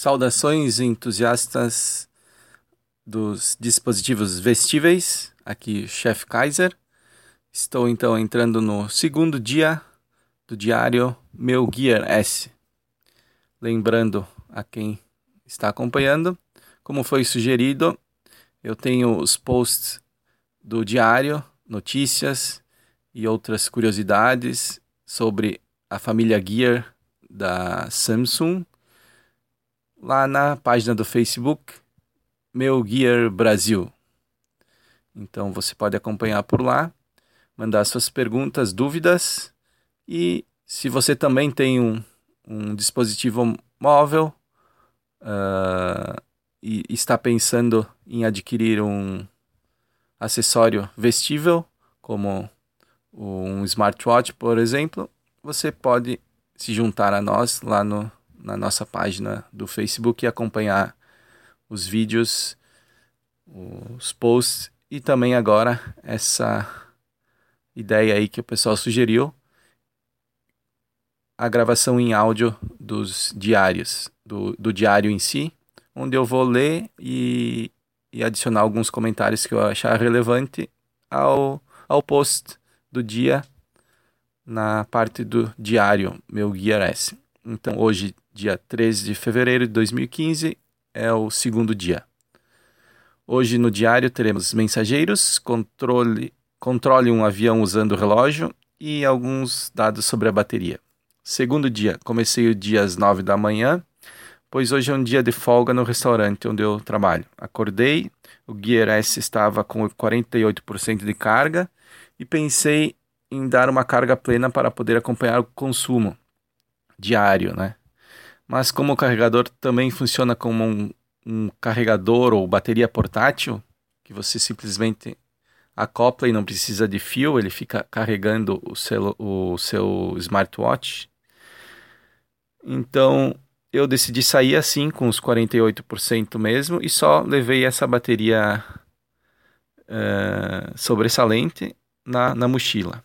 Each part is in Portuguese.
Saudações entusiastas dos dispositivos vestíveis, aqui Chef Kaiser. Estou então entrando no segundo dia do diário Meu Gear S. Lembrando a quem está acompanhando, como foi sugerido, eu tenho os posts do diário, notícias e outras curiosidades sobre a família Gear da Samsung lá na página do Facebook Meu Gear Brasil. Então você pode acompanhar por lá, mandar suas perguntas, dúvidas e se você também tem um, um dispositivo móvel uh, e está pensando em adquirir um acessório vestível, como um smartwatch, por exemplo, você pode se juntar a nós lá no na nossa página do Facebook e acompanhar os vídeos, os posts e também agora essa ideia aí que o pessoal sugeriu, a gravação em áudio dos diários, do, do diário em si, onde eu vou ler e, e adicionar alguns comentários que eu achar relevante ao, ao post do dia na parte do diário, meu Gear S. Então, hoje, dia 13 de fevereiro de 2015, é o segundo dia. Hoje no diário teremos mensageiros, controle, controle um avião usando o relógio e alguns dados sobre a bateria. Segundo dia, comecei o dia às 9 da manhã, pois hoje é um dia de folga no restaurante onde eu trabalho. Acordei, o Gear S estava com 48% de carga e pensei em dar uma carga plena para poder acompanhar o consumo diário, né? Mas como o carregador também funciona como um, um carregador ou bateria portátil, que você simplesmente acopla e não precisa de fio, ele fica carregando o seu, o seu smartwatch. Então eu decidi sair assim com os 48% mesmo e só levei essa bateria uh, sobressalente na, na mochila.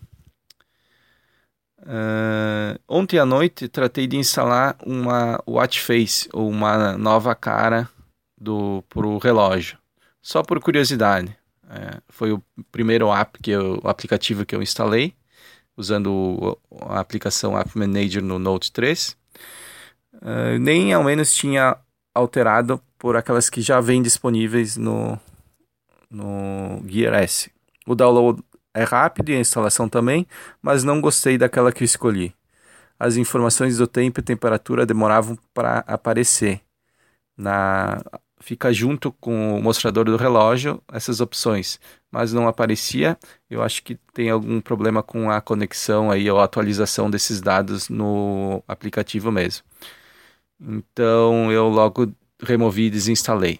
Uh, ontem à noite tratei de instalar uma watch face ou uma nova cara do pro relógio, só por curiosidade. É, foi o primeiro app que eu, o aplicativo que eu instalei usando a aplicação App Manager no Note 3. Uh, nem ao menos tinha alterado por aquelas que já vêm disponíveis no, no Gear S. O download é rápido e a instalação também, mas não gostei daquela que escolhi. As informações do tempo e temperatura demoravam para aparecer. Na fica junto com o mostrador do relógio essas opções, mas não aparecia. Eu acho que tem algum problema com a conexão aí ou atualização desses dados no aplicativo mesmo. Então eu logo removi e desinstalei.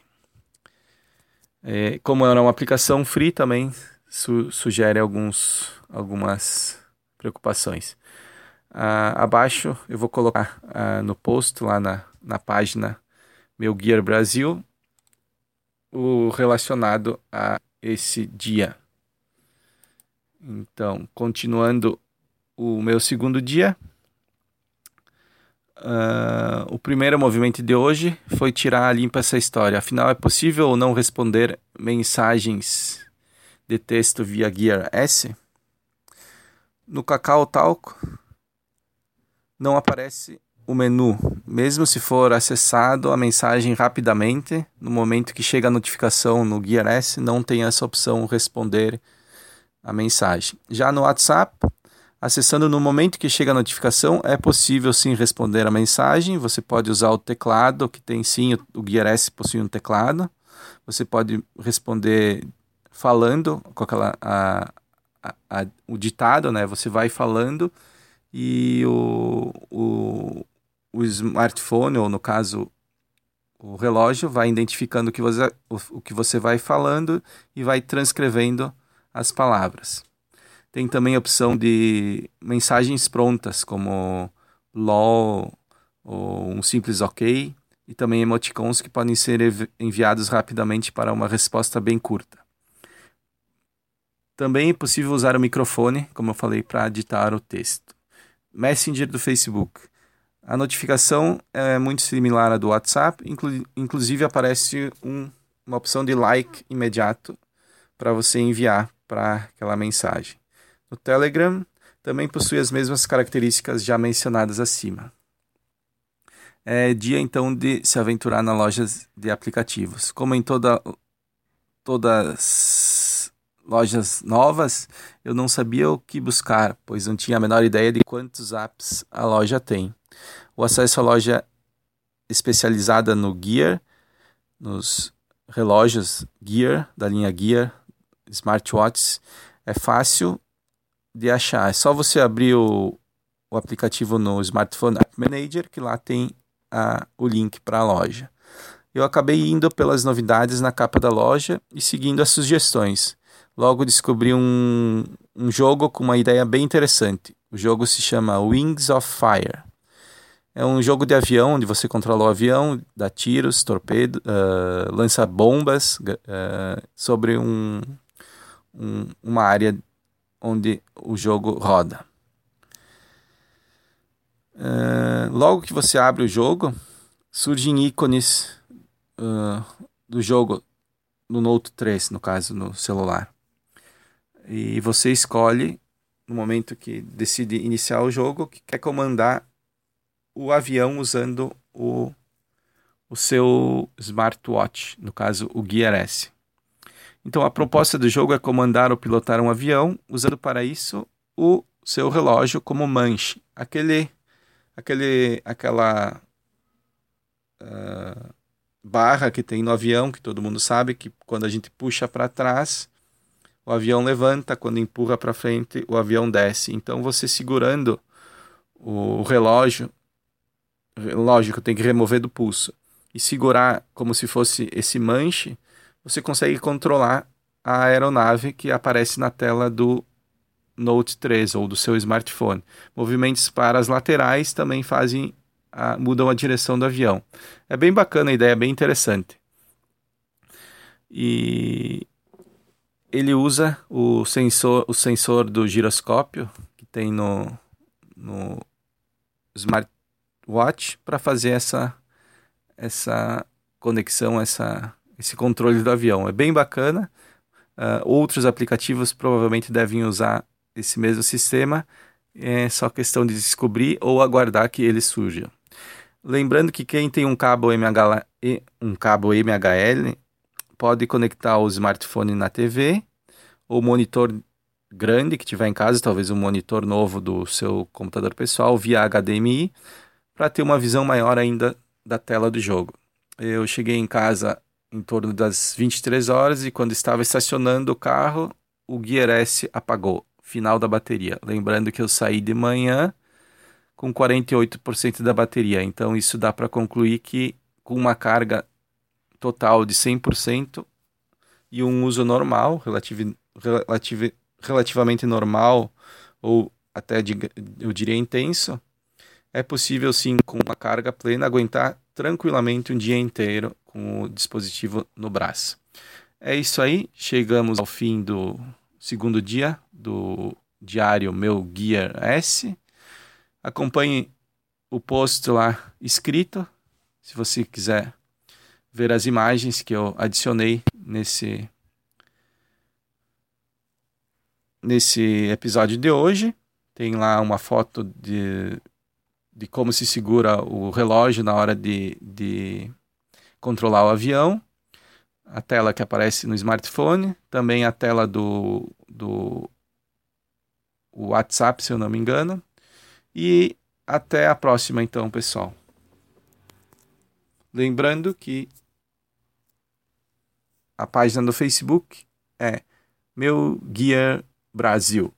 É, como era uma aplicação free também, su sugere alguns, algumas preocupações. Uh, abaixo eu vou colocar uh, no post lá na, na página Meu Gear Brasil o relacionado a esse dia. Então, continuando o meu segundo dia, uh, o primeiro movimento de hoje foi tirar a limpa essa história. Afinal, é possível ou não responder mensagens de texto via Gear S, no Cacau Talk não aparece o menu, mesmo se for acessado a mensagem rapidamente, no momento que chega a notificação no Gear S, não tem essa opção responder a mensagem. Já no WhatsApp, acessando no momento que chega a notificação, é possível sim responder a mensagem. Você pode usar o teclado, que tem sim, o Gear S possui um teclado. Você pode responder falando com aquela a, a, a, o ditado, né? Você vai falando e o, o, o smartphone, ou no caso o relógio, vai identificando o que, você, o, o que você vai falando e vai transcrevendo as palavras. Tem também a opção de mensagens prontas, como LOL ou um simples OK, e também emoticons que podem ser enviados rapidamente para uma resposta bem curta. Também é possível usar o microfone, como eu falei, para editar o texto. Messenger do Facebook. A notificação é muito similar à do WhatsApp, inclu inclusive aparece um, uma opção de like imediato para você enviar para aquela mensagem. No Telegram também possui as mesmas características já mencionadas acima. É dia então de se aventurar na loja de aplicativos. Como em toda, todas lojas novas, eu não sabia o que buscar, pois não tinha a menor ideia de quantos apps a loja tem. O acesso à loja especializada no Gear, nos relógios Gear, da linha Gear, smartwatches, é fácil de achar. É só você abrir o, o aplicativo no Smartphone App Manager, que lá tem a, o link para a loja. Eu acabei indo pelas novidades na capa da loja e seguindo as sugestões. Logo descobri um, um jogo com uma ideia bem interessante. O jogo se chama Wings of Fire. É um jogo de avião onde você controla o avião, dá tiros, torpedo, uh, lança bombas uh, sobre um, um, uma área onde o jogo roda. Uh, logo que você abre o jogo, surgem ícones do jogo no Note 3, no caso, no celular. E você escolhe, no momento que decide iniciar o jogo, que quer comandar o avião usando o, o seu smartwatch, no caso, o Gear S. Então a proposta do jogo é comandar ou pilotar um avião, usando para isso o seu relógio como manche, aquele, aquele, aquela uh, barra que tem no avião, que todo mundo sabe que quando a gente puxa para trás, o avião levanta, quando empurra para frente, o avião desce. Então você segurando o relógio, lógico, tem que remover do pulso e segurar como se fosse esse manche você consegue controlar a aeronave que aparece na tela do Note 3 ou do seu smartphone. Movimentos para as laterais também fazem a, mudam a direção do avião. É bem bacana a ideia, é bem interessante. E ele usa o sensor, o sensor do giroscópio que tem no, no smartwatch para fazer essa essa conexão, essa esse controle do avião. É bem bacana. Uh, outros aplicativos provavelmente devem usar esse mesmo sistema. É só questão de descobrir ou aguardar que ele surja. Lembrando que quem tem um cabo, MHL, um cabo MHL pode conectar o smartphone na TV ou monitor grande que tiver em casa, talvez um monitor novo do seu computador pessoal via HDMI, para ter uma visão maior ainda da tela do jogo. Eu cheguei em casa em torno das 23 horas e quando estava estacionando o carro, o Gear S apagou, final da bateria. Lembrando que eu saí de manhã com 48% da bateria, então isso dá para concluir que com uma carga total de 100% e um uso normal, relativo, relativo, relativamente normal ou até eu diria intenso, é possível sim com uma carga plena aguentar tranquilamente um dia inteiro com o dispositivo no braço. É isso aí, chegamos ao fim do segundo dia do diário Meu Gear S. Acompanhe o post lá escrito, se você quiser ver as imagens que eu adicionei nesse nesse episódio de hoje. Tem lá uma foto de, de como se segura o relógio na hora de, de controlar o avião, a tela que aparece no smartphone, também a tela do, do WhatsApp, se eu não me engano. E até a próxima, então, pessoal. Lembrando que a página do Facebook é Meu Gear Brasil.